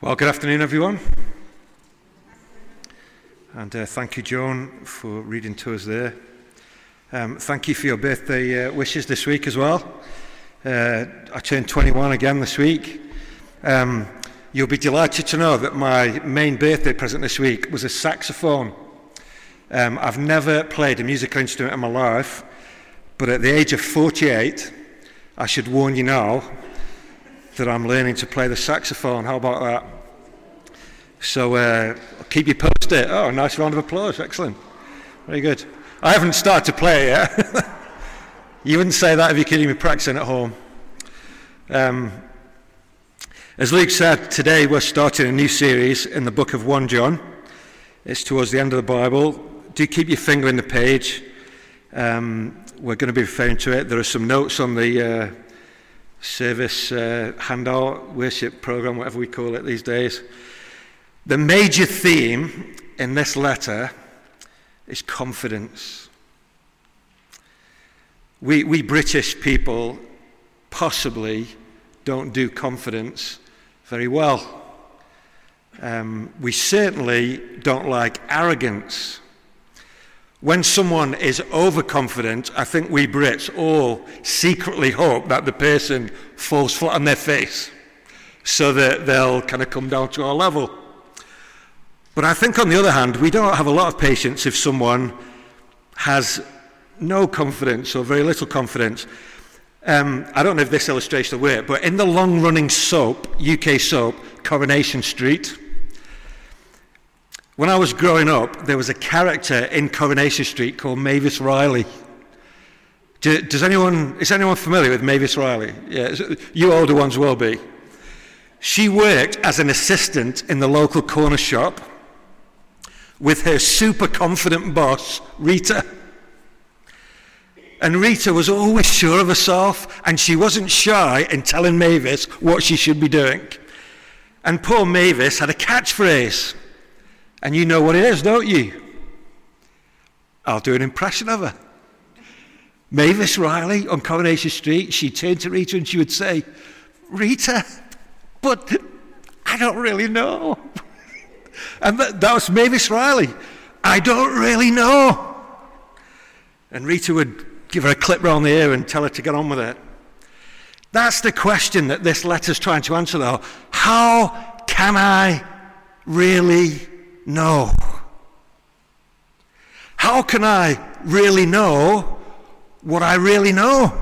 Well, good afternoon, everyone. And uh, thank you, Joan, for reading to us there. Um, thank you for your birthday uh, wishes this week as well. Uh, I turned 21 again this week. Um, you'll be delighted to know that my main birthday present this week was a saxophone. Um, I've never played a musical instrument in my life, but at the age of 48, I should warn you now that I'm learning to play the saxophone. How about that? So uh, keep you posted. Oh, nice round of applause. Excellent. Very good. I haven't started to play yet. you wouldn't say that if you're kidding me practicing at home. Um, as Luke said, today we're starting a new series in the book of 1 John. It's towards the end of the Bible. Do keep your finger in the page. Um, we're going to be referring to it. There are some notes on the uh, service uh, handout, worship program, whatever we call it these days. The major theme in this letter is confidence. We, we British people possibly don't do confidence very well. Um, we certainly don't like arrogance. When someone is overconfident, I think we Brits all secretly hope that the person falls flat on their face so that they'll kind of come down to our level. But I think, on the other hand, we don't have a lot of patience if someone has no confidence or very little confidence. Um, I don't know if this illustration will work, but in the long running soap, UK soap, Coronation Street, when I was growing up, there was a character in Coronation Street called Mavis Riley. Do, does anyone, is anyone familiar with Mavis Riley? Yeah, you older ones will be. She worked as an assistant in the local corner shop with her super confident boss, Rita. And Rita was always sure of herself, and she wasn't shy in telling Mavis what she should be doing. And poor Mavis had a catchphrase. And you know what it is, don't you? I'll do an impression of her. Mavis Riley on Coronation Street, she'd turn to Rita and she would say, Rita, but I don't really know. And that, that was Mavis Riley. I don't really know. And Rita would give her a clip round the ear and tell her to get on with it. That's the question that this letter's trying to answer, though. How can I really know? How can I really know what I really know?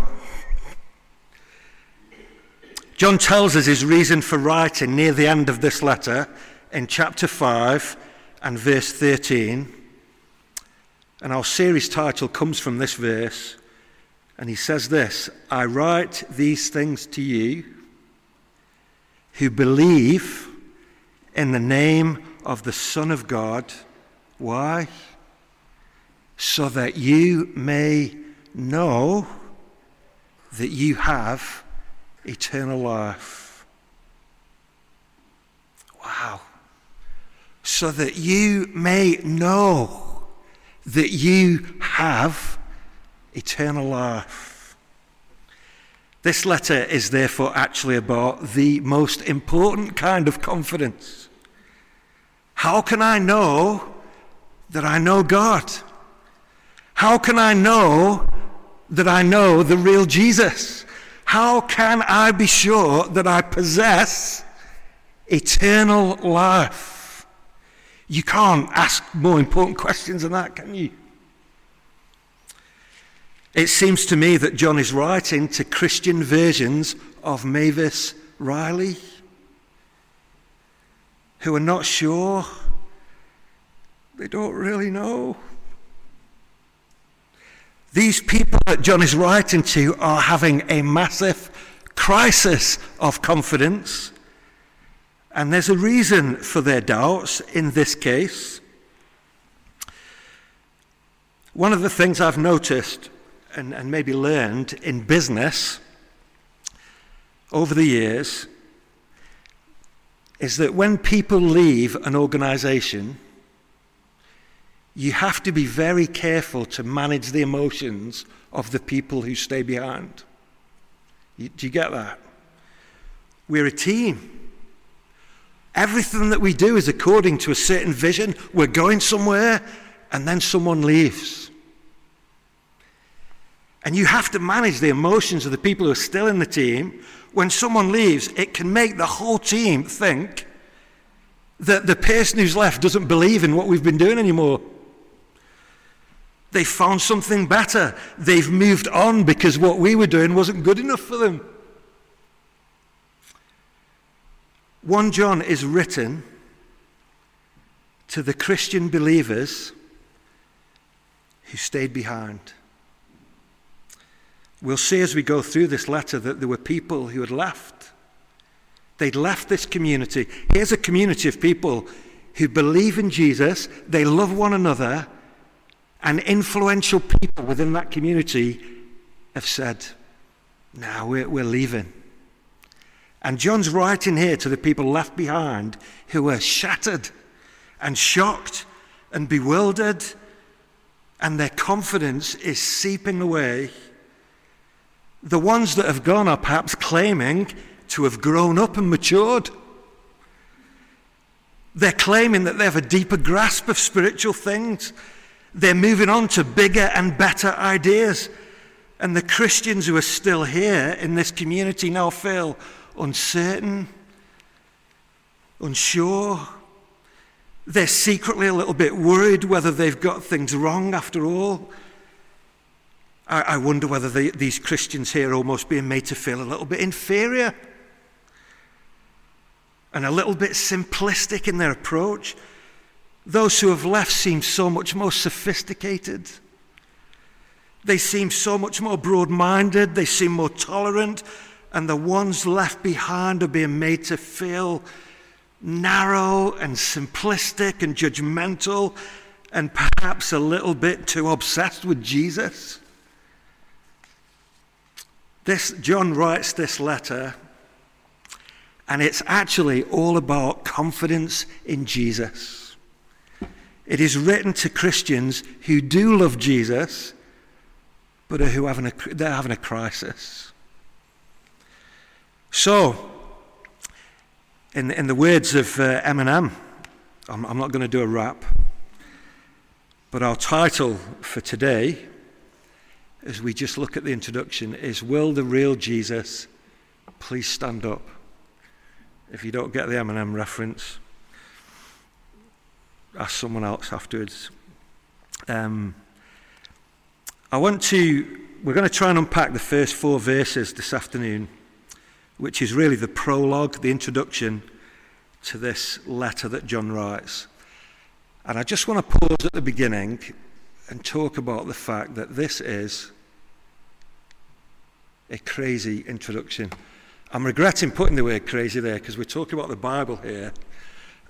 John tells us his reason for writing near the end of this letter in chapter 5 and verse 13. And our series title comes from this verse. And he says this I write these things to you who believe in the name of the Son of God. Why? So that you may know that you have eternal life. Wow so that you may know that you have eternal life. This letter is therefore actually about the most important kind of confidence. How can I know that I know God? How can I know that I know the real Jesus? How can I be sure that I possess eternal life? You can't ask more important questions than that, can you? It seems to me that John is writing to Christian versions of Mavis Riley who are not sure. They don't really know. These people that John is writing to are having a massive crisis of confidence and there's a reason for their doubts in this case. One of the things I've noticed and, and maybe learned in business over the years is that when people leave an organization, you have to be very careful to manage the emotions of the people who stay behind. Do you get that? We're a team. Everything that we do is according to a certain vision. We're going somewhere, and then someone leaves. And you have to manage the emotions of the people who are still in the team. When someone leaves, it can make the whole team think that the person who's left doesn't believe in what we've been doing anymore. They found something better. They've moved on because what we were doing wasn't good enough for them. 1 John is written to the Christian believers who stayed behind. We'll see as we go through this letter that there were people who had left. They'd left this community. Here's a community of people who believe in Jesus, they love one another, and influential people within that community have said, Now we're, we're leaving. And John's writing here to the people left behind who were shattered and shocked and bewildered, and their confidence is seeping away the ones that have gone are perhaps claiming to have grown up and matured. They're claiming that they have a deeper grasp of spiritual things. They're moving on to bigger and better ideas. And the Christians who are still here in this community now feel uncertain, unsure. They're secretly a little bit worried whether they've got things wrong after all. I, I wonder whether they, these Christians here are almost being made to feel a little bit inferior and a little bit simplistic in their approach. Those who have left seem so much more sophisticated. They seem so much more broad minded. They seem more tolerant. And the ones left behind are being made to feel narrow and simplistic and judgmental and perhaps a little bit too obsessed with Jesus. This, John writes this letter, and it's actually all about confidence in Jesus. It is written to Christians who do love Jesus, but are who having a, they're having a crisis. So, in, in the words of uh, Eminem, I'm, I'm not going to do a rap, but our title for today as we just look at the introduction is Will the real Jesus please stand up? If you don't get the Eminem reference, ask someone else afterwards. Um, I want to, we're going to try and unpack the first four verses this afternoon, which is really the prologue, the introduction to this letter that John writes. And I just want to pause at the beginning and talk about the fact that this is a crazy introduction. I'm regretting putting the word crazy there because we're talking about the Bible here.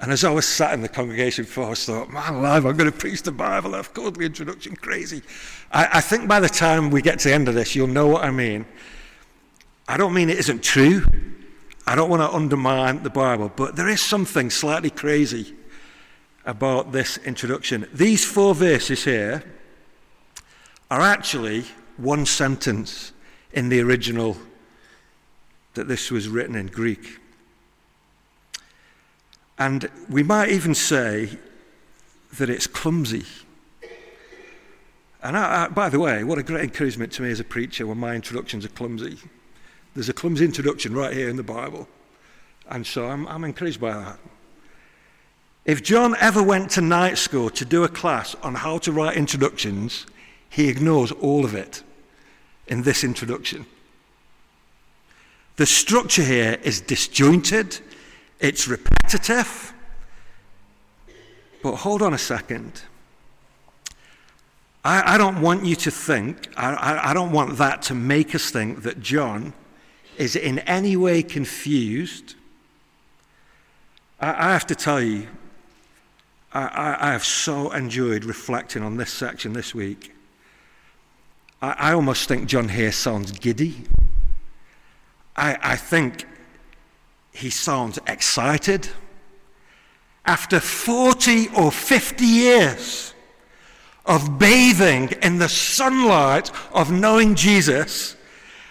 And as I was sat in the congregation before, I thought, man alive, I'm going to preach the Bible. I've called the introduction crazy. I, I think by the time we get to the end of this, you'll know what I mean. I don't mean it isn't true. I don't want to undermine the Bible, but there is something slightly crazy about this introduction. These four verses here are actually one sentence in the original that this was written in Greek. And we might even say that it's clumsy. And I, I, by the way, what a great encouragement to me as a preacher when my introductions are clumsy. There's a clumsy introduction right here in the Bible. And so I'm, I'm encouraged by that. If John ever went to night school to do a class on how to write introductions, he ignores all of it in this introduction. The structure here is disjointed, it's repetitive. But hold on a second. I, I don't want you to think, I, I, I don't want that to make us think that John is in any way confused. I, I have to tell you, I, I have so enjoyed reflecting on this section this week. I, I almost think John here sounds giddy. I, I think he sounds excited. After 40 or 50 years of bathing in the sunlight of knowing Jesus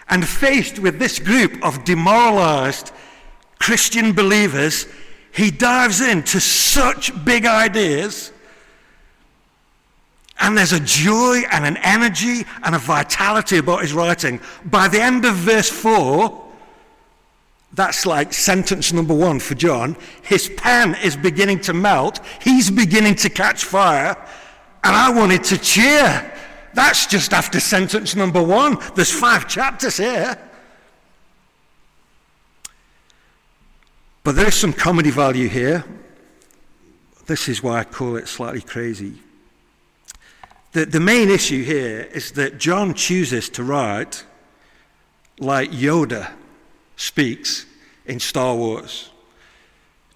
and faced with this group of demoralized Christian believers, he dives into such big ideas. And there's a joy and an energy and a vitality about his writing. By the end of verse 4, that's like sentence number one for John. His pen is beginning to melt. He's beginning to catch fire. And I wanted to cheer. That's just after sentence number one. There's five chapters here. But there is some comedy value here. This is why I call it slightly crazy. The, the main issue here is that John chooses to write like Yoda speaks in Star Wars.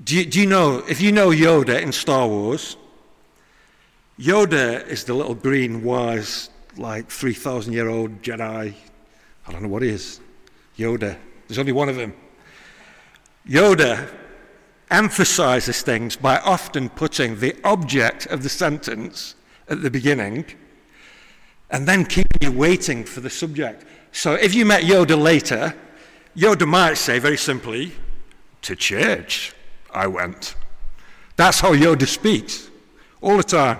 Do you, do you know, if you know Yoda in Star Wars, Yoda is the little green, wise, like 3,000 year old Jedi. I don't know what he is. Yoda. There's only one of him. Yoda emphasizes things by often putting the object of the sentence at the beginning and then keeping you waiting for the subject. So if you met Yoda later, Yoda might say very simply, To church I went. That's how Yoda speaks all the time.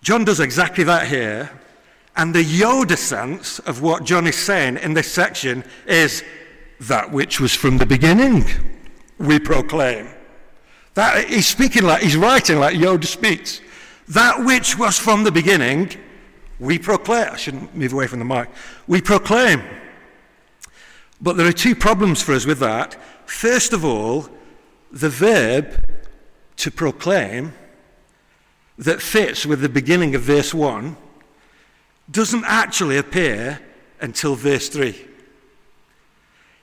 John does exactly that here. And the Yoda sense of what John is saying in this section is that which was from the beginning, we proclaim. That he's speaking like he's writing like Yoda speaks. That which was from the beginning, we proclaim. I shouldn't move away from the mic. We proclaim. But there are two problems for us with that. First of all, the verb to proclaim that fits with the beginning of verse 1 doesn't actually appear until verse 3.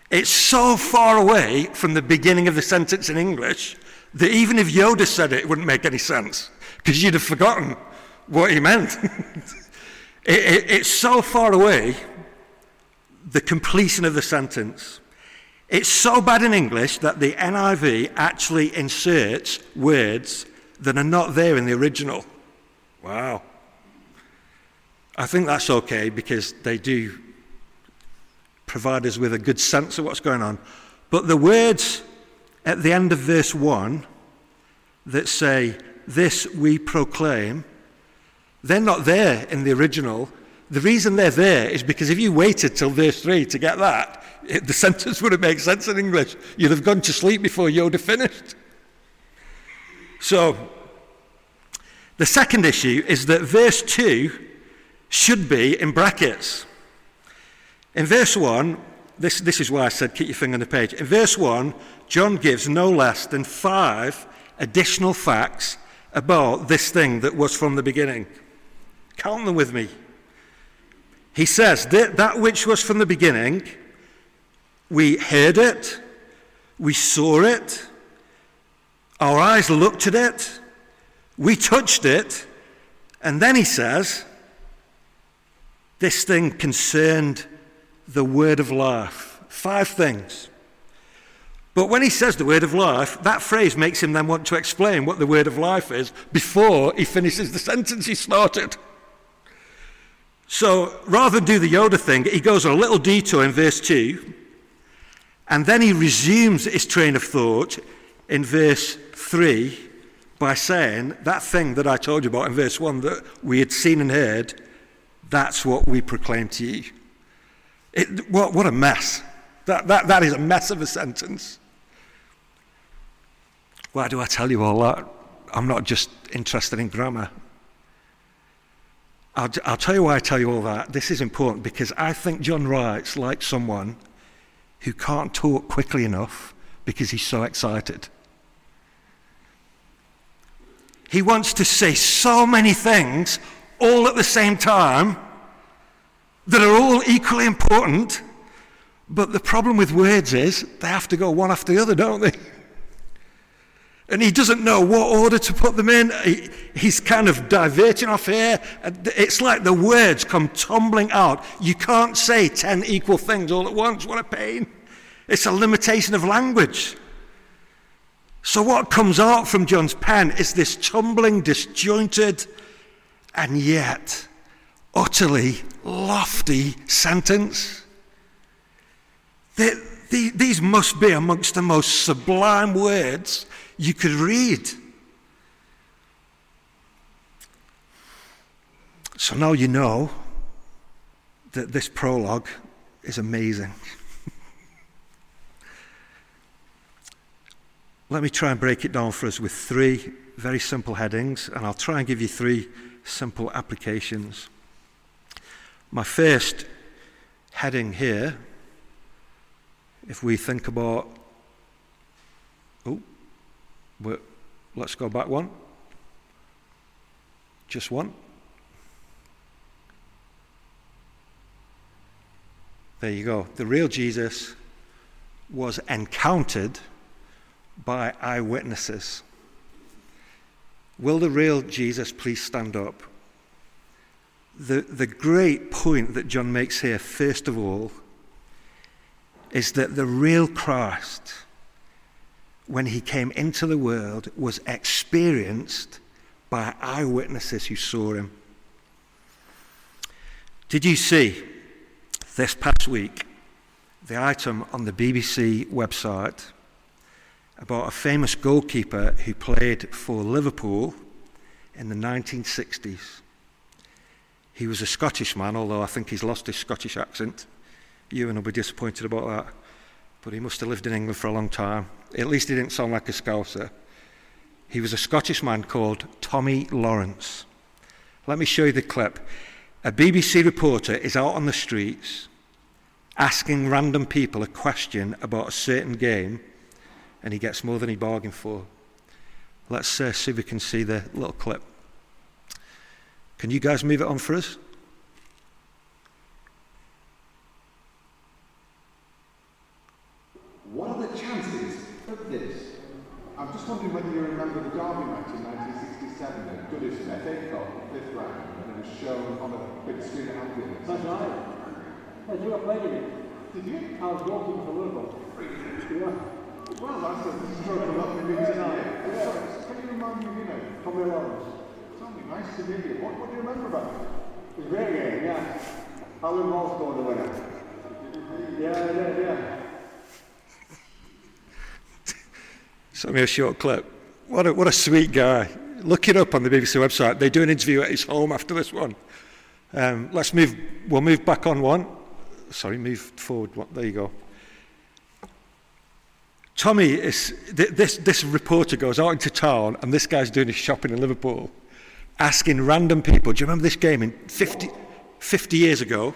It's so far away from the beginning of the sentence in English that even if Yoda said it, it wouldn't make any sense because you'd have forgotten what he meant. it, it, it's so far away, the completion of the sentence. It's so bad in English that the NIV actually inserts words that are not there in the original. Wow. I think that's okay because they do provide us with a good sense of what's going on. But the words at the end of verse 1 that say, This we proclaim, they're not there in the original. The reason they're there is because if you waited till verse 3 to get that, it, the sentence wouldn't make sense in English. You'd have gone to sleep before Yoda finished. So, the second issue is that verse 2 should be in brackets. In verse 1, this, this is why I said keep your finger on the page. In verse 1, John gives no less than five additional facts about this thing that was from the beginning. Count them with me. He says that, that which was from the beginning, we heard it, we saw it, our eyes looked at it, we touched it, and then he says, this thing concerned the word of life. Five things. But when he says the word of life, that phrase makes him then want to explain what the word of life is before he finishes the sentence he started. So rather than do the Yoda thing, he goes on a little detour in verse 2, and then he resumes his train of thought in verse 3 by saying, That thing that I told you about in verse 1 that we had seen and heard, that's what we proclaim to you. It, what, what a mess. That, that, that is a mess of a sentence. Why do I tell you all that? I'm not just interested in grammar. I'll, I'll tell you why I tell you all that. This is important because I think John writes like someone who can't talk quickly enough because he's so excited. He wants to say so many things all at the same time that are all equally important, but the problem with words is they have to go one after the other, don't they? And he doesn't know what order to put them in. He, he's kind of diverting off here. It's like the words come tumbling out. You can't say 10 equal things all at once. What a pain. It's a limitation of language. So, what comes out from John's pen is this tumbling, disjointed, and yet utterly lofty sentence. These must be amongst the most sublime words you could read. So now you know that this prologue is amazing. Let me try and break it down for us with three very simple headings, and I'll try and give you three simple applications. My first heading here, if we think about, oh, let's go back one, just one. There you go. The real Jesus was encountered by eyewitnesses. Will the real Jesus please stand up? The, the great point that John makes here, first of all, is that the real Christ, when he came into the world, was experienced by eyewitnesses who saw him. Did you see this past week the item on the BBC website about a famous goalkeeper who played for Liverpool in the 1960s. He was a Scottish man, although I think he's lost his Scottish accent. Ewan will be disappointed about that. But he must have lived in England for a long time. At least he didn't sound like a Scouser. He was a Scottish man called Tommy Lawrence. Let me show you the clip. A BBC reporter is out on the streets asking random people a question about a certain game and he gets more than he bargained for. Let's uh, see if we can see the little clip. Can you guys move it on for us? What are the chances of this? I'm just wondering whether you remember the Derby match in 1967 at Goodison, FA Cup, fifth round, and it was shown on a big screen at Anfield. That's right. I do. I played it. Did you? I was walking for Liverpool. Yeah. Well, that's a stroke of luck for me tonight. Yeah. Can you remind me of your name? Tommy Lawrence. Nice to meet you. What, what do you remember about it? It was a great game, yeah. Alan Moore scored the winner. Yeah, yeah, yeah. Send me a short clip. What a, what a sweet guy. Look it up on the BBC website. They do an interview at his home after this one. Um, let's move, we'll move back on one. Sorry, move forward. There you go. Tommy is, this, this reporter goes out into town and this guy's doing his shopping in Liverpool, asking random people, do you remember this game in 50, 50 years ago?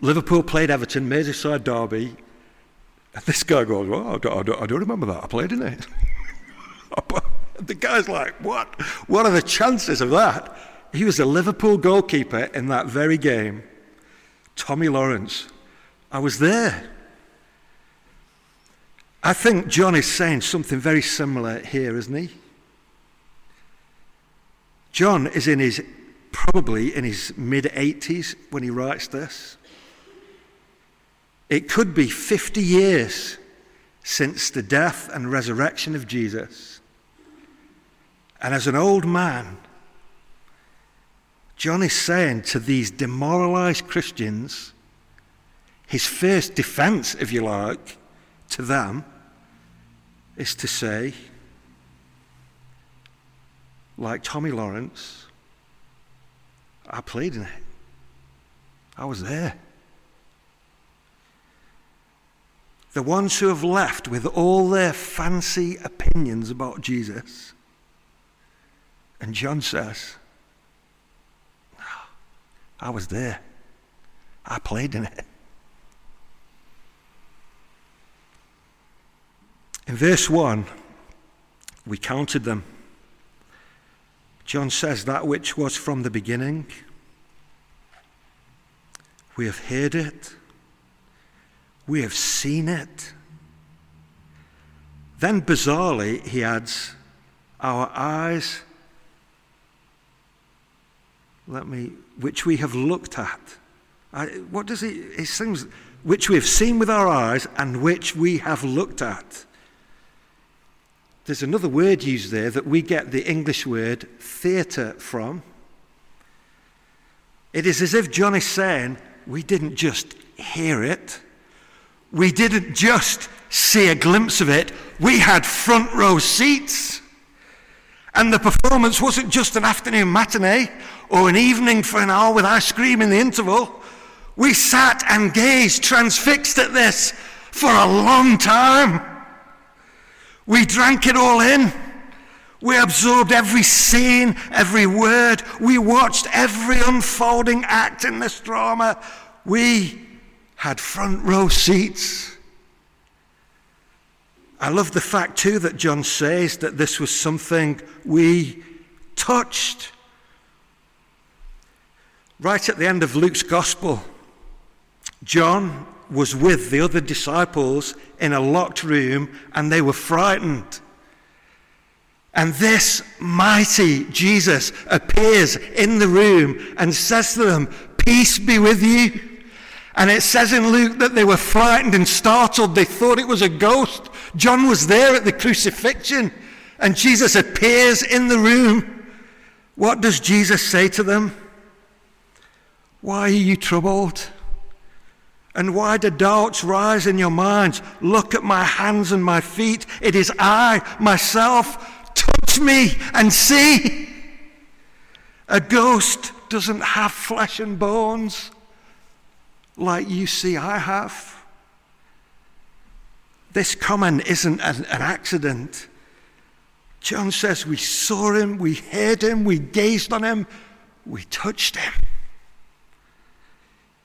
Liverpool played Everton, Merseyside derby. And this guy goes, well, I don't, I don't, I don't remember that. I played in it. the guy's like, what? What are the chances of that? He was the Liverpool goalkeeper in that very game. Tommy Lawrence. I was there. I think John is saying something very similar here, isn't he? John is in his probably in his mid 80s when he writes this. It could be 50 years since the death and resurrection of Jesus. And as an old man, John is saying to these demoralized Christians, his first defense, if you like, to them is to say, like Tommy Lawrence, I played in it. I was there. The ones who have left with all their fancy opinions about Jesus. And John says, ah, I was there. I played in it. In verse 1, we counted them. John says, That which was from the beginning, we have heard it, we have seen it. Then, bizarrely, he adds, Our eyes, let me, which we have looked at. I, what does he, he sings, which we have seen with our eyes and which we have looked at. There's another word used there that we get the English word theatre from. It is as if John is saying, we didn't just hear it, we didn't just see a glimpse of it, we had front row seats. And the performance wasn't just an afternoon matinee or an evening for an hour with ice cream in the interval. We sat and gazed, transfixed at this for a long time. We drank it all in. We absorbed every scene, every word. We watched every unfolding act in this drama. We had front row seats. I love the fact, too, that John says that this was something we touched. Right at the end of Luke's gospel, John was with the other disciples in a locked room and they were frightened. And this mighty Jesus appears in the room and says to them, Peace be with you. And it says in Luke that they were frightened and startled. They thought it was a ghost. John was there at the crucifixion, and Jesus appears in the room. What does Jesus say to them? Why are you troubled? And why do doubts rise in your minds? Look at my hands and my feet. It is I, myself. Touch me and see. A ghost doesn't have flesh and bones like you see I have. This comment isn't an, an accident. John says we saw him, we heard him, we gazed on him, we touched him.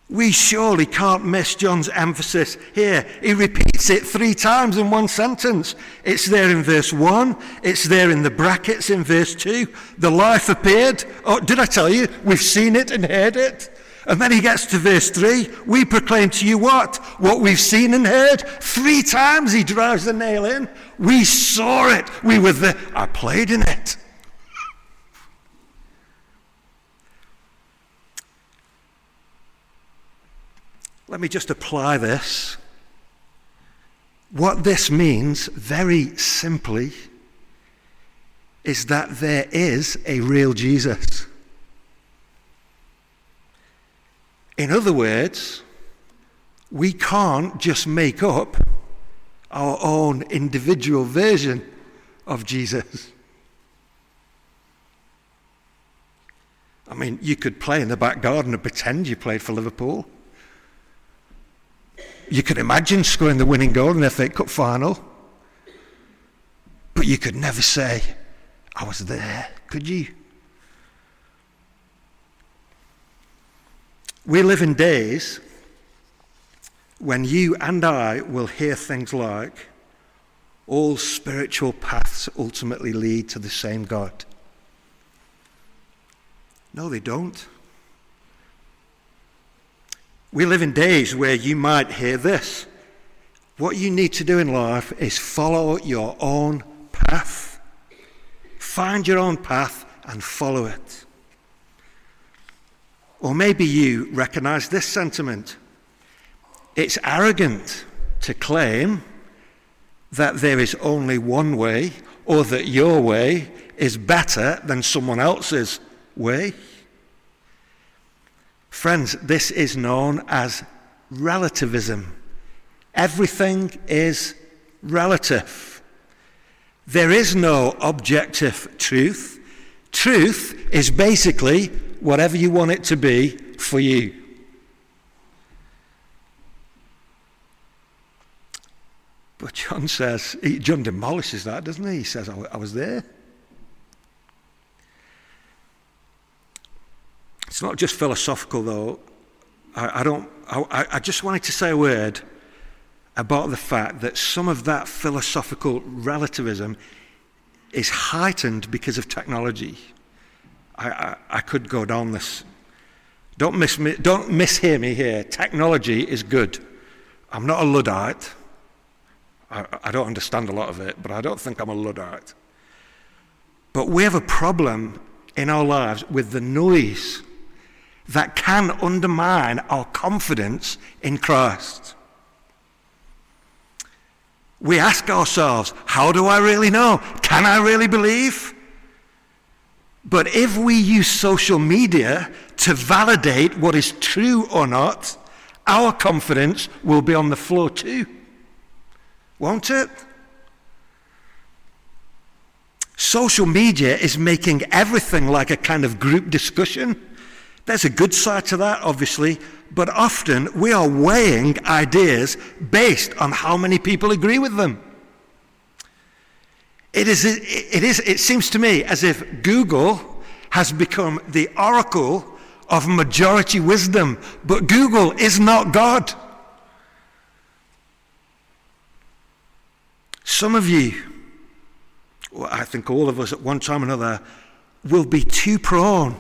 We surely can't miss John's emphasis here. He repeats it three times in one sentence. It's there in verse 1, it's there in the brackets in verse 2. The life appeared. Oh, did I tell you? We've seen it and heard it. And then he gets to verse 3. We proclaim to you what? What we've seen and heard. Three times he drives the nail in. We saw it. We were there. I played in it. Let me just apply this. What this means, very simply, is that there is a real Jesus. In other words, we can't just make up our own individual version of Jesus. I mean, you could play in the back garden and pretend you played for Liverpool. You could imagine scoring the winning goal in the FA Cup final. But you could never say, I was there, could you? We live in days when you and I will hear things like, all spiritual paths ultimately lead to the same God. No, they don't. We live in days where you might hear this. What you need to do in life is follow your own path. Find your own path and follow it. Or maybe you recognize this sentiment. It's arrogant to claim that there is only one way or that your way is better than someone else's way. Friends, this is known as relativism. Everything is relative. There is no objective truth. Truth is basically whatever you want it to be for you. But John says, John demolishes that, doesn't he? He says, I was there. It's not just philosophical, though. I, I don't. I, I just wanted to say a word about the fact that some of that philosophical relativism is heightened because of technology. I, I, I could go down this. Don't, miss me, don't mishear me here. Technology is good. I'm not a Luddite. I don't understand a lot of it, but I don't think I'm a Luddite. But we have a problem in our lives with the noise that can undermine our confidence in Christ. We ask ourselves, how do I really know? Can I really believe? But if we use social media to validate what is true or not, our confidence will be on the floor too. Won't it? Social media is making everything like a kind of group discussion. There's a good side to that, obviously, but often we are weighing ideas based on how many people agree with them. It, is, it, is, it seems to me as if Google has become the oracle of majority wisdom, but Google is not God. Some of you, well, I think all of us at one time or another, will be too prone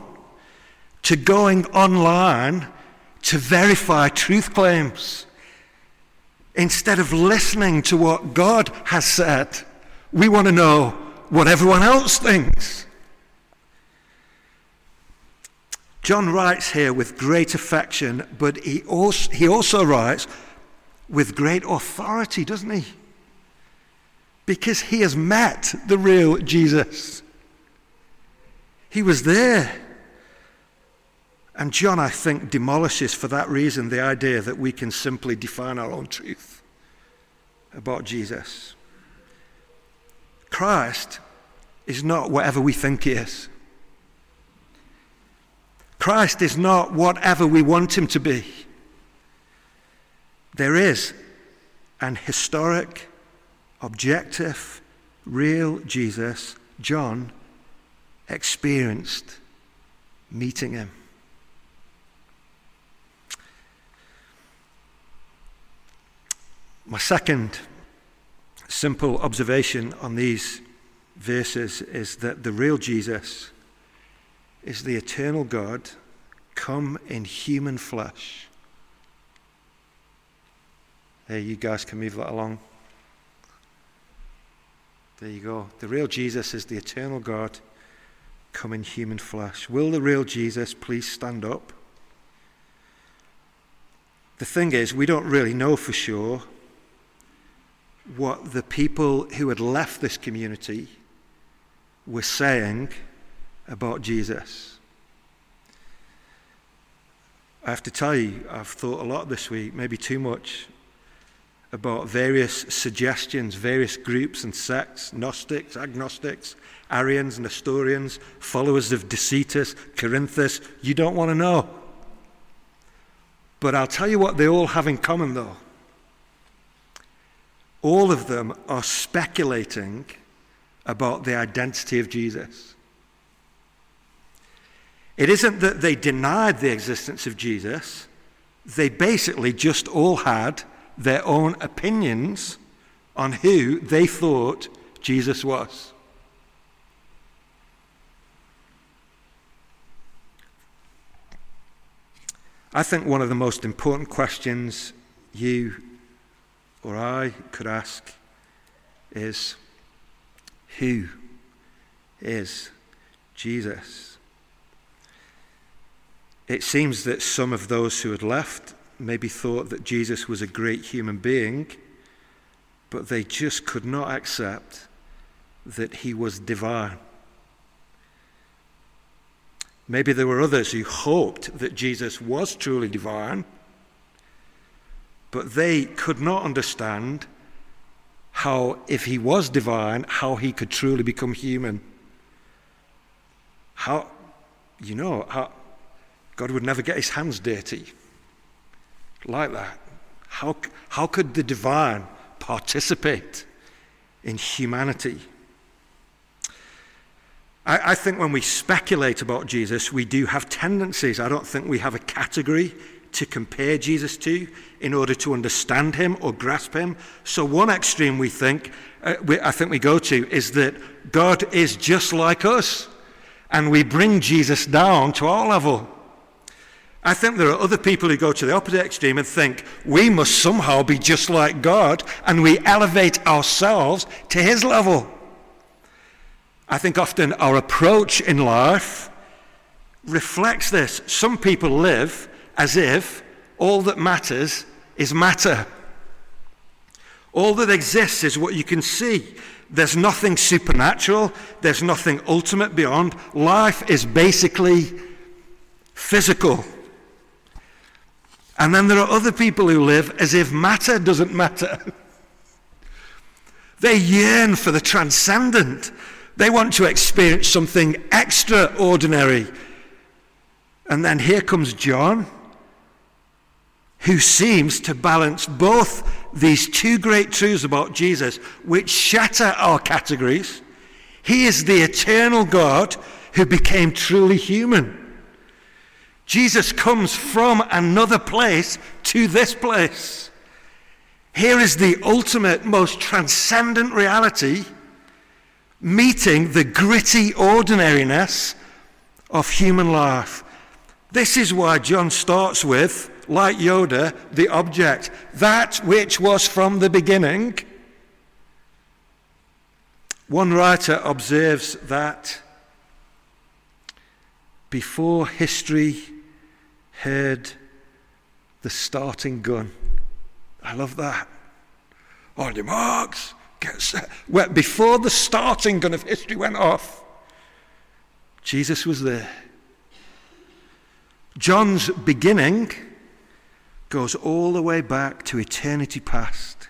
to going online to verify truth claims. Instead of listening to what God has said, we want to know what everyone else thinks. John writes here with great affection, but he also, he also writes with great authority, doesn't he? Because he has met the real Jesus. He was there. And John, I think, demolishes for that reason the idea that we can simply define our own truth about Jesus. Christ is not whatever we think he is. Christ is not whatever we want him to be. There is an historic, objective, real Jesus, John, experienced meeting him. My second simple observation on these verses is that the real Jesus is the eternal God come in human flesh. There, you guys can move that along. There you go. The real Jesus is the eternal God come in human flesh. Will the real Jesus please stand up? The thing is, we don't really know for sure what the people who had left this community were saying about Jesus. I have to tell you, I've thought a lot this week, maybe too much, about various suggestions, various groups and sects Gnostics, agnostics, Arians, Nestorians, followers of Decetus, Cerinthus. You don't want to know. But I'll tell you what they all have in common, though. All of them are speculating about the identity of Jesus. It isn't that they denied the existence of Jesus, they basically just all had their own opinions on who they thought Jesus was. I think one of the most important questions you or I could ask is who is Jesus? It seems that some of those who had left maybe thought that Jesus was a great human being, but they just could not accept that he was divine. Maybe there were others who hoped that Jesus was truly divine, but they could not understand how, if he was divine, how he could truly become human. How, you know, how, God would never get his hands dirty like that. How, how could the divine participate in humanity? I, I think when we speculate about Jesus, we do have tendencies. I don't think we have a category to compare Jesus to in order to understand him or grasp him. So, one extreme we think, uh, we, I think we go to, is that God is just like us, and we bring Jesus down to our level. I think there are other people who go to the opposite extreme and think we must somehow be just like God and we elevate ourselves to his level. I think often our approach in life reflects this. Some people live as if all that matters is matter. All that exists is what you can see. There's nothing supernatural, there's nothing ultimate beyond. Life is basically physical. And then there are other people who live as if matter doesn't matter. they yearn for the transcendent. They want to experience something extraordinary. And then here comes John, who seems to balance both these two great truths about Jesus, which shatter our categories. He is the eternal God who became truly human. Jesus comes from another place to this place. Here is the ultimate, most transcendent reality meeting the gritty ordinariness of human life. This is why John starts with, like Yoda, the object, that which was from the beginning. One writer observes that before history heard the starting gun. I love that. On your marks, get set. Well, before the starting gun of history went off, Jesus was there. John's beginning goes all the way back to eternity past.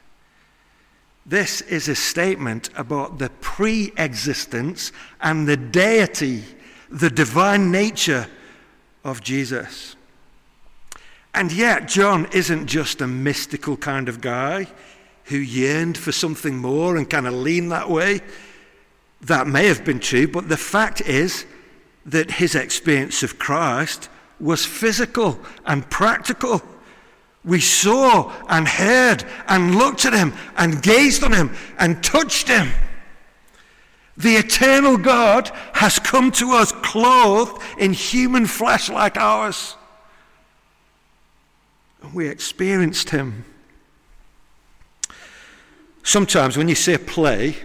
This is a statement about the pre existence and the deity, the divine nature of Jesus. And yet, John isn't just a mystical kind of guy who yearned for something more and kind of leaned that way. That may have been true, but the fact is that his experience of Christ was physical and practical. We saw and heard and looked at him and gazed on him and touched him. The eternal God has come to us clothed in human flesh like ours And we experienced him. Sometimes when you see a play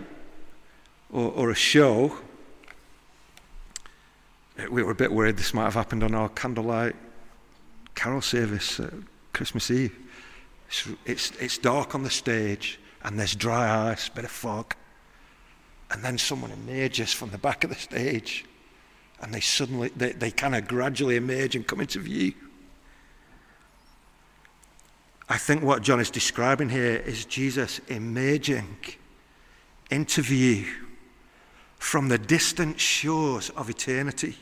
or, or a show, we were a bit worried this might have happened on our candlelight carol service Christmas Eve. It's, it's, it's dark on the stage and there's dry ice, bit of fog. And then someone emerges from the back of the stage and they suddenly, they, they kind of gradually emerge and come into view. I think what John is describing here is Jesus emerging into view from the distant shores of eternity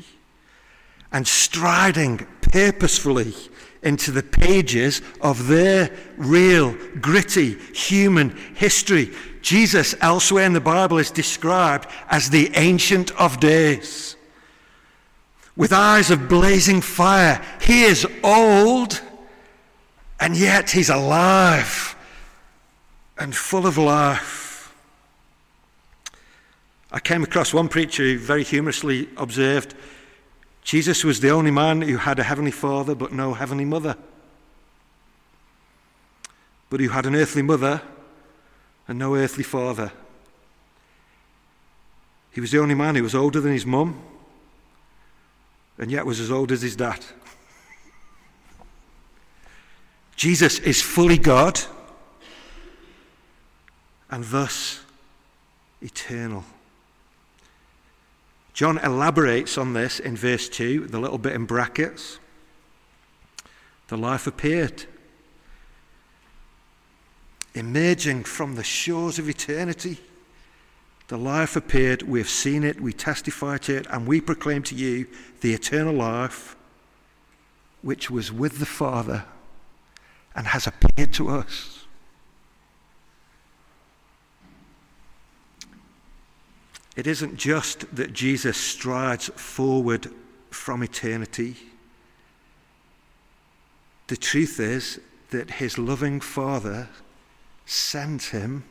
and striding purposefully into the pages of their real, gritty human history. Jesus, elsewhere in the Bible, is described as the Ancient of Days. With eyes of blazing fire, he is old and yet he's alive and full of life. I came across one preacher who very humorously observed Jesus was the only man who had a heavenly father but no heavenly mother, but who had an earthly mother and no earthly father. He was the only man who was older than his mum and yet was as old as his dad. Jesus is fully God and thus eternal. John elaborates on this in verse 2, the little bit in brackets. The life appeared, emerging from the shores of eternity. The life appeared, we have seen it, we testify to it, and we proclaim to you the eternal life which was with the Father and has appeared to us. It isn't just that Jesus strides forward from eternity. The truth is that his loving Father sent him.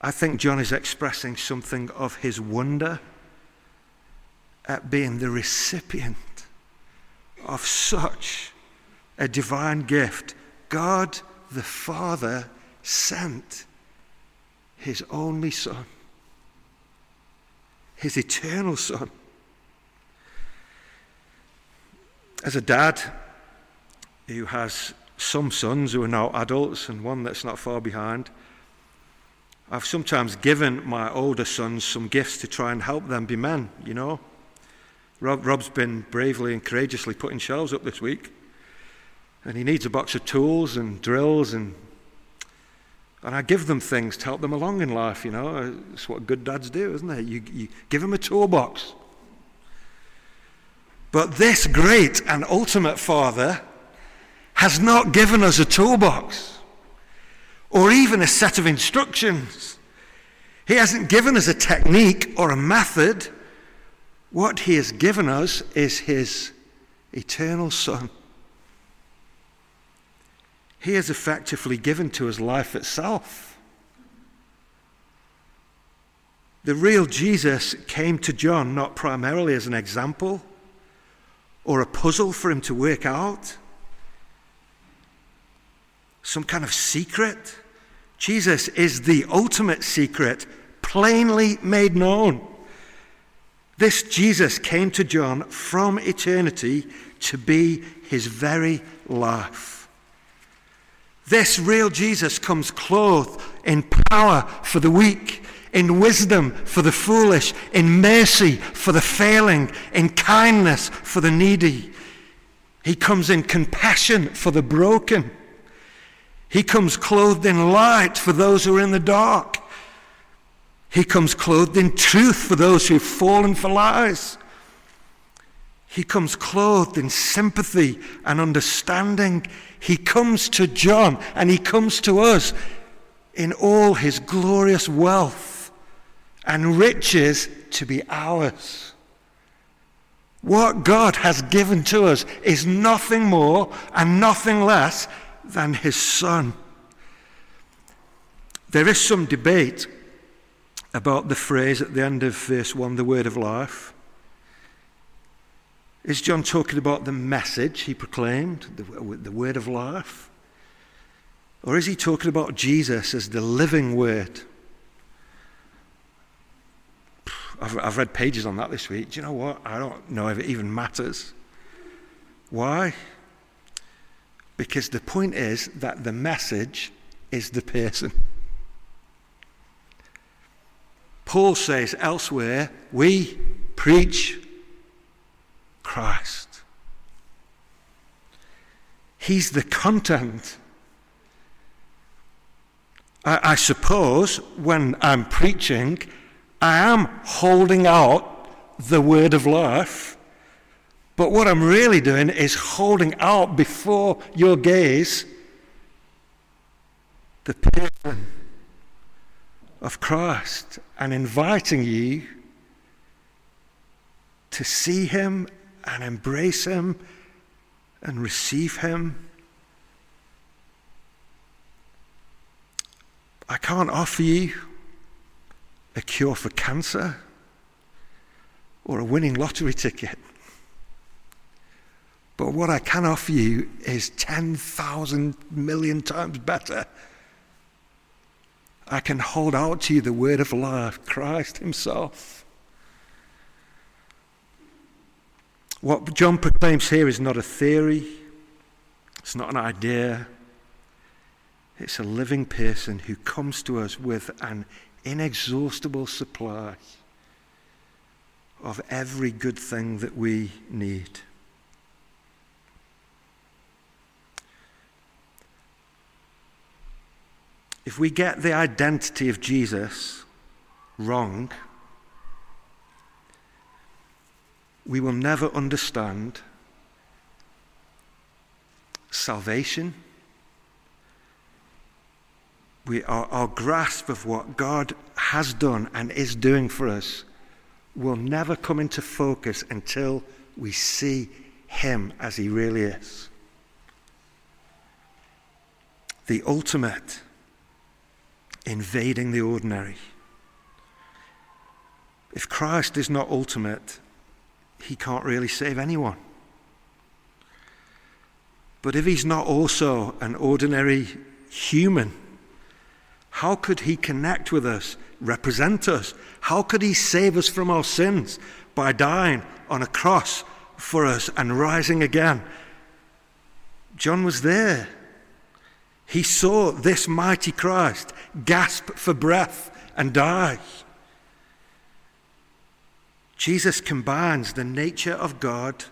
I think John is expressing something of his wonder at being the recipient of such a divine gift. God the Father sent his only Son, his eternal Son. As a dad who has some sons who are now adults and one that's not far behind, I've sometimes given my older sons some gifts to try and help them be men, you know. Rob, Rob's been bravely and courageously putting shelves up this week. And he needs a box of tools and drills and and I give them things to help them along in life, you know. It's what good dads do, isn't it? You, you give them a toolbox. But this great and ultimate Father has not given us a toolbox or even a set of instructions. He hasn't given us a technique or a method. What He has given us is His eternal Son. He has effectively given to us life itself. The real Jesus came to John not primarily as an example or a puzzle for him to work out, some kind of secret. Jesus is the ultimate secret, plainly made known. This Jesus came to John from eternity to be his very life. This real Jesus comes clothed in power for the weak, in wisdom for the foolish, in mercy for the failing, in kindness for the needy. He comes in compassion for the broken. He comes clothed in light for those who are in the dark. He comes clothed in truth for those who've fallen for lies. He comes clothed in sympathy and understanding. He comes to John and he comes to us in all his glorious wealth and riches to be ours. What God has given to us is nothing more and nothing less than his Son. There is some debate about the phrase at the end of verse 1, the word of life. Is John talking about the message he proclaimed, the, the word of life? Or is he talking about Jesus as the living word? I've, I've read pages on that this week. Do you know what? I don't know if it even matters. Why? Because the point is that the message is the person. Paul says elsewhere, we preach Christ. He's the content. I, I, suppose when I'm preaching, I am holding out the word of life, but what I'm really doing is holding out before your gaze the person of Christ and inviting you to see him and embrace Him and receive Him. I can't offer you a cure for cancer or a winning lottery ticket. But what I can offer you is 10,000 million times better. I can hold out to you the word of life, Christ Himself. What John proclaims here is not a theory, it's not an idea. It's a living person who comes to us with an inexhaustible supply of every good thing that we need. If we get the identity of Jesus wrong, we will never understand salvation. We, our, our grasp of what God has done and is doing for us will never come into focus until we see Him as He really is. The ultimate invading the ordinary. If Christ is not ultimate, he can't really save anyone. But if he's not also an ordinary human, how could he connect with us, represent us? How could he save us from our sins by dying on a cross for us and rising again? John was there. He saw this mighty Christ gasp for breath and die. Jesus combines the nature of God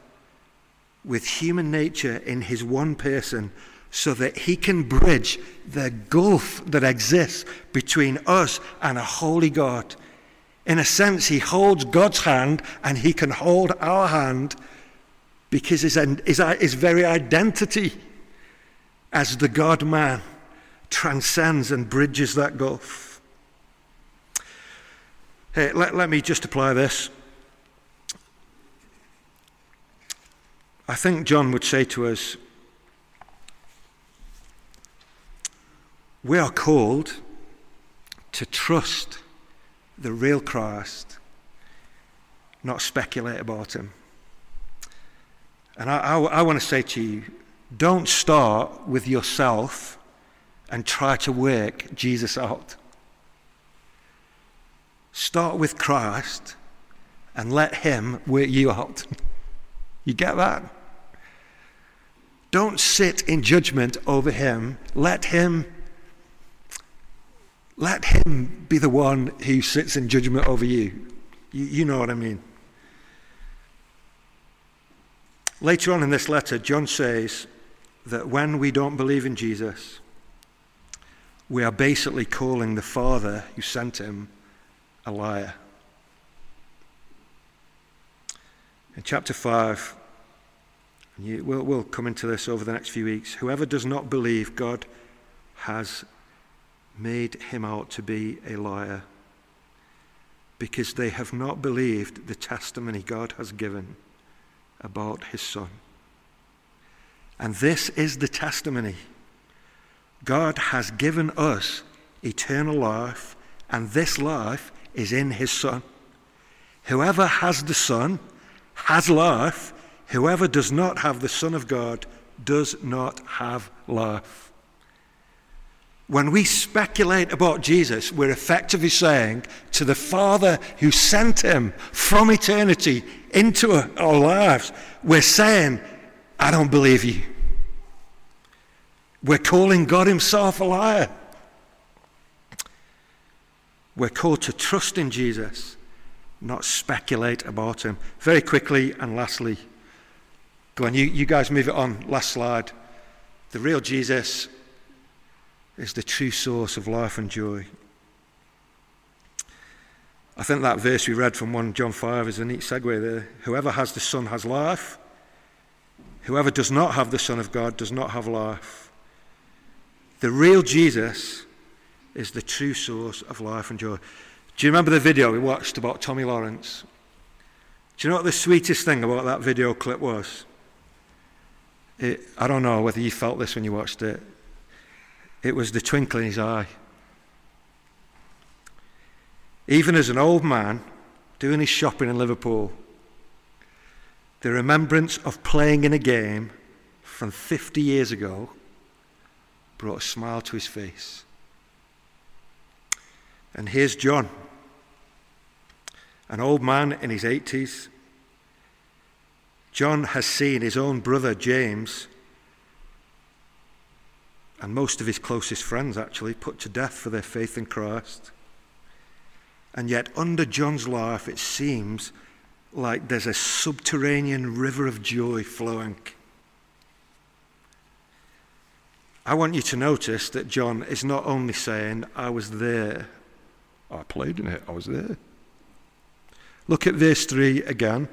with human nature in his one person so that he can bridge the gulf that exists between us and a holy God. In a sense, he holds God's hand and he can hold our hand because his, his, his very identity as the God man transcends and bridges that gulf. Hey, let, let me just apply this. I think John would say to us, we are called to trust the real Christ, not speculate about him. And I, I, I want to say to you, don't start with yourself and try to work Jesus out. Start with Christ and let Him work you out. you get that? Don't sit in judgment over Him. Let Him. Let him be the one who sits in judgment over you. you. You know what I mean. Later on in this letter, John says that when we don't believe in Jesus, we are basically calling the Father who sent him a liar. In chapter 5, you, we'll, we'll come into this over the next few weeks. Whoever does not believe God has made him out to be a liar because they have not believed the testimony God has given about his Son. And this is the testimony God has given us eternal life, and this life is in his Son. Whoever has the Son has life. Whoever does not have the Son of God does not have life. When we speculate about Jesus, we're effectively saying to the Father who sent him from eternity into our lives, we're saying, I don't believe you. We're calling God Himself a liar. We're called to trust in Jesus, not speculate about Him. Very quickly and lastly, go on, you, you guys move it on. Last slide. The real Jesus is the true source of life and joy. I think that verse we read from 1 John 5 is a neat segue there. Whoever has the Son has life. Whoever does not have the Son of God does not have life. The real Jesus is the true source of life and joy. Do you remember the video we watched about Tommy Lawrence? Do you know what the sweetest thing about that video clip was? It, I don't know whether you felt this when you watched it. It was the twinkle in his eye. Even as an old man doing his shopping in Liverpool, the remembrance of playing in a game from 50 years ago brought a smile to his face. And here's John, an old man in his 80s. John has seen his own brother James and most of his closest friends actually put to death for their faith in Christ. And yet, under John's life, it seems like there's a subterranean river of joy flowing. I want you to notice that John is not only saying, I was there, I played in it, I was there. Look at verse 3 again.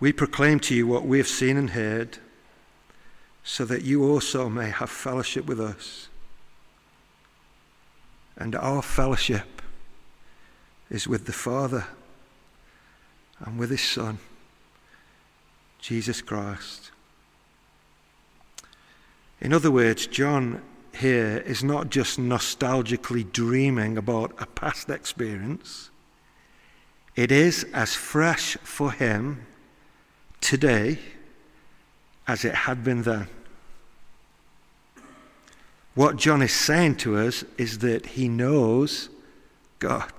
We proclaim to you what we have seen and heard, so that you also may have fellowship with us. And our fellowship is with the Father and with His Son, Jesus Christ. In other words, John here is not just nostalgically dreaming about a past experience, it is as fresh for him today as it had been then. What John is saying to us is that he knows God.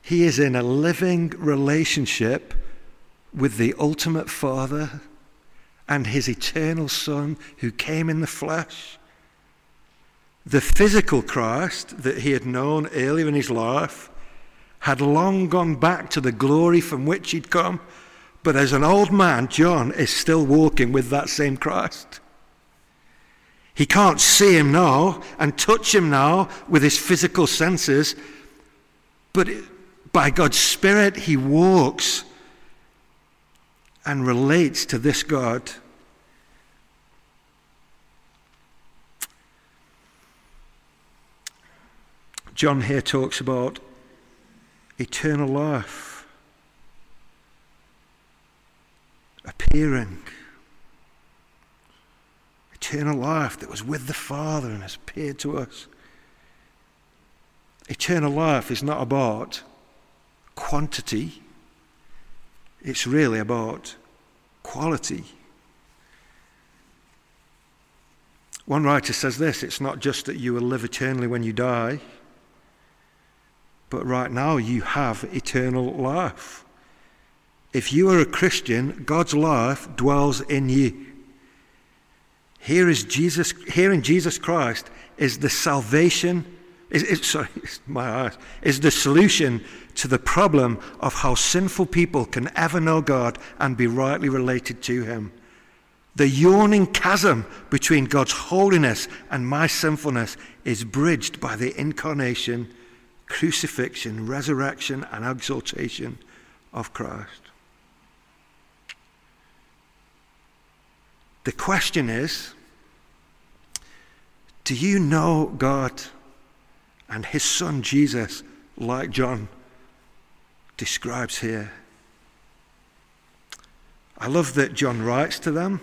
He is in a living relationship with the ultimate Father and his eternal Son who came in the flesh. The physical Christ that he had known earlier in his life had long gone back to the glory from which he'd come, But as an old man, John is still walking with that same Christ. He can't see him now and touch him now with his physical senses, but by God's Spirit, he walks and relates to this God. John here talks about eternal life appearing. Eternal life that was with the Father and has appeared to us. Eternal life is not about quantity, it's really about quality. One writer says this it's not just that you will live eternally when you die, but right now you have eternal life. If you are a Christian, God's life dwells in you. Here is Jesus, here in Jesus Christ is the salvation, is, is, sorry, my eyes, is the solution to the problem of how sinful people can ever know God and be rightly related to Him. The yawning chasm between God's holiness and my sinfulness is bridged by the incarnation, crucifixion, resurrection, and exaltation of Christ. The question is do you know God and His Son Jesus like John describes here? I love that John writes to them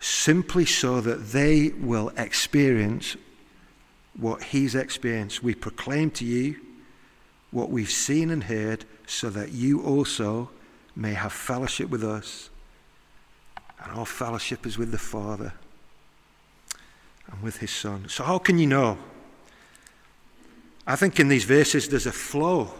simply so that they will experience what he's experienced. We proclaim to you what we've seen and heard so that you also may have fellowship with us. And our fellowship is with the Father and with his Son. So, how can you know? I think in these verses there's a flow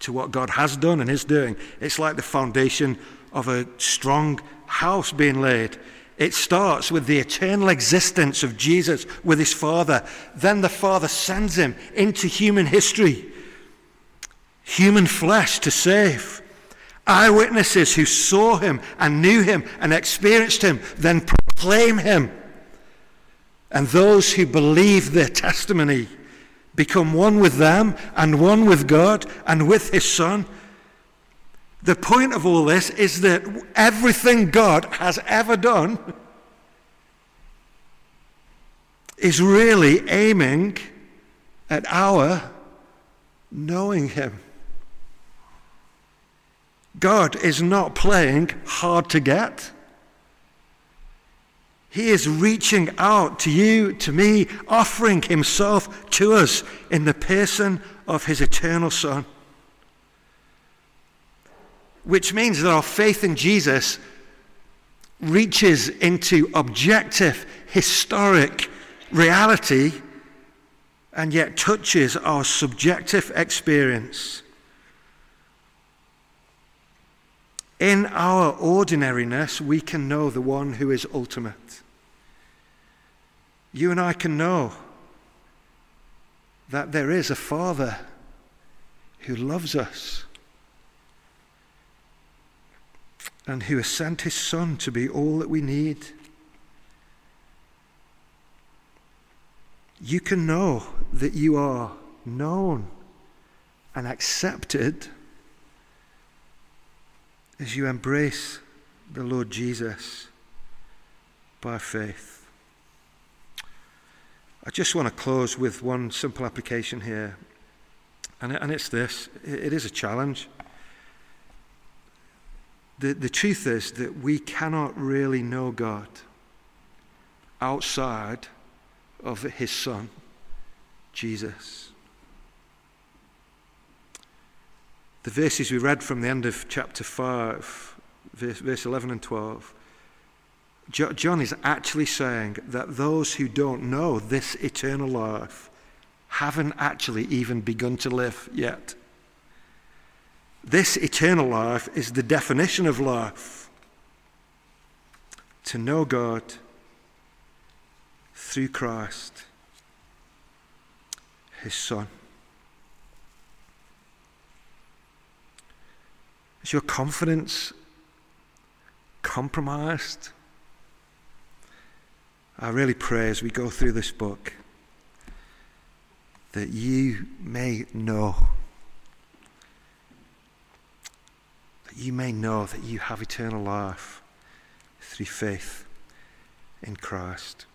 to what God has done and is doing. It's like the foundation of a strong house being laid. It starts with the eternal existence of Jesus with his Father. Then the Father sends him into human history, human flesh to save. Eyewitnesses who saw him and knew him and experienced him then proclaim him. And those who believe their testimony become one with them and one with God and with his Son. The point of all this is that everything God has ever done is really aiming at our knowing Him. God is not playing hard to get. He is reaching out to you, to me, offering Himself to us in the person of His eternal Son which means that our faith in Jesus reaches into objective, historic reality and yet touches our subjective experience. In our ordinariness, we can know the one who is ultimate. You and I can know that there is a Father who loves us and who has sent his Son to be all that we need. You can know that you are known and accepted as you embrace the Lord Jesus by faith. I just want to close with one simple application here, and, it's this it is a challenge. The, the truth is that we cannot really know God outside of His Son, Jesus. The verses we read from the end of chapter 5, verse, verse 11 and 12, John is actually saying that those who don't know this eternal life haven't actually even begun to live yet. This eternal life is the definition of life to know God through Christ, his Son. Is your confidence compromised? I really pray as we go through this book that you may know, that you may know that you have eternal life through faith in Christ.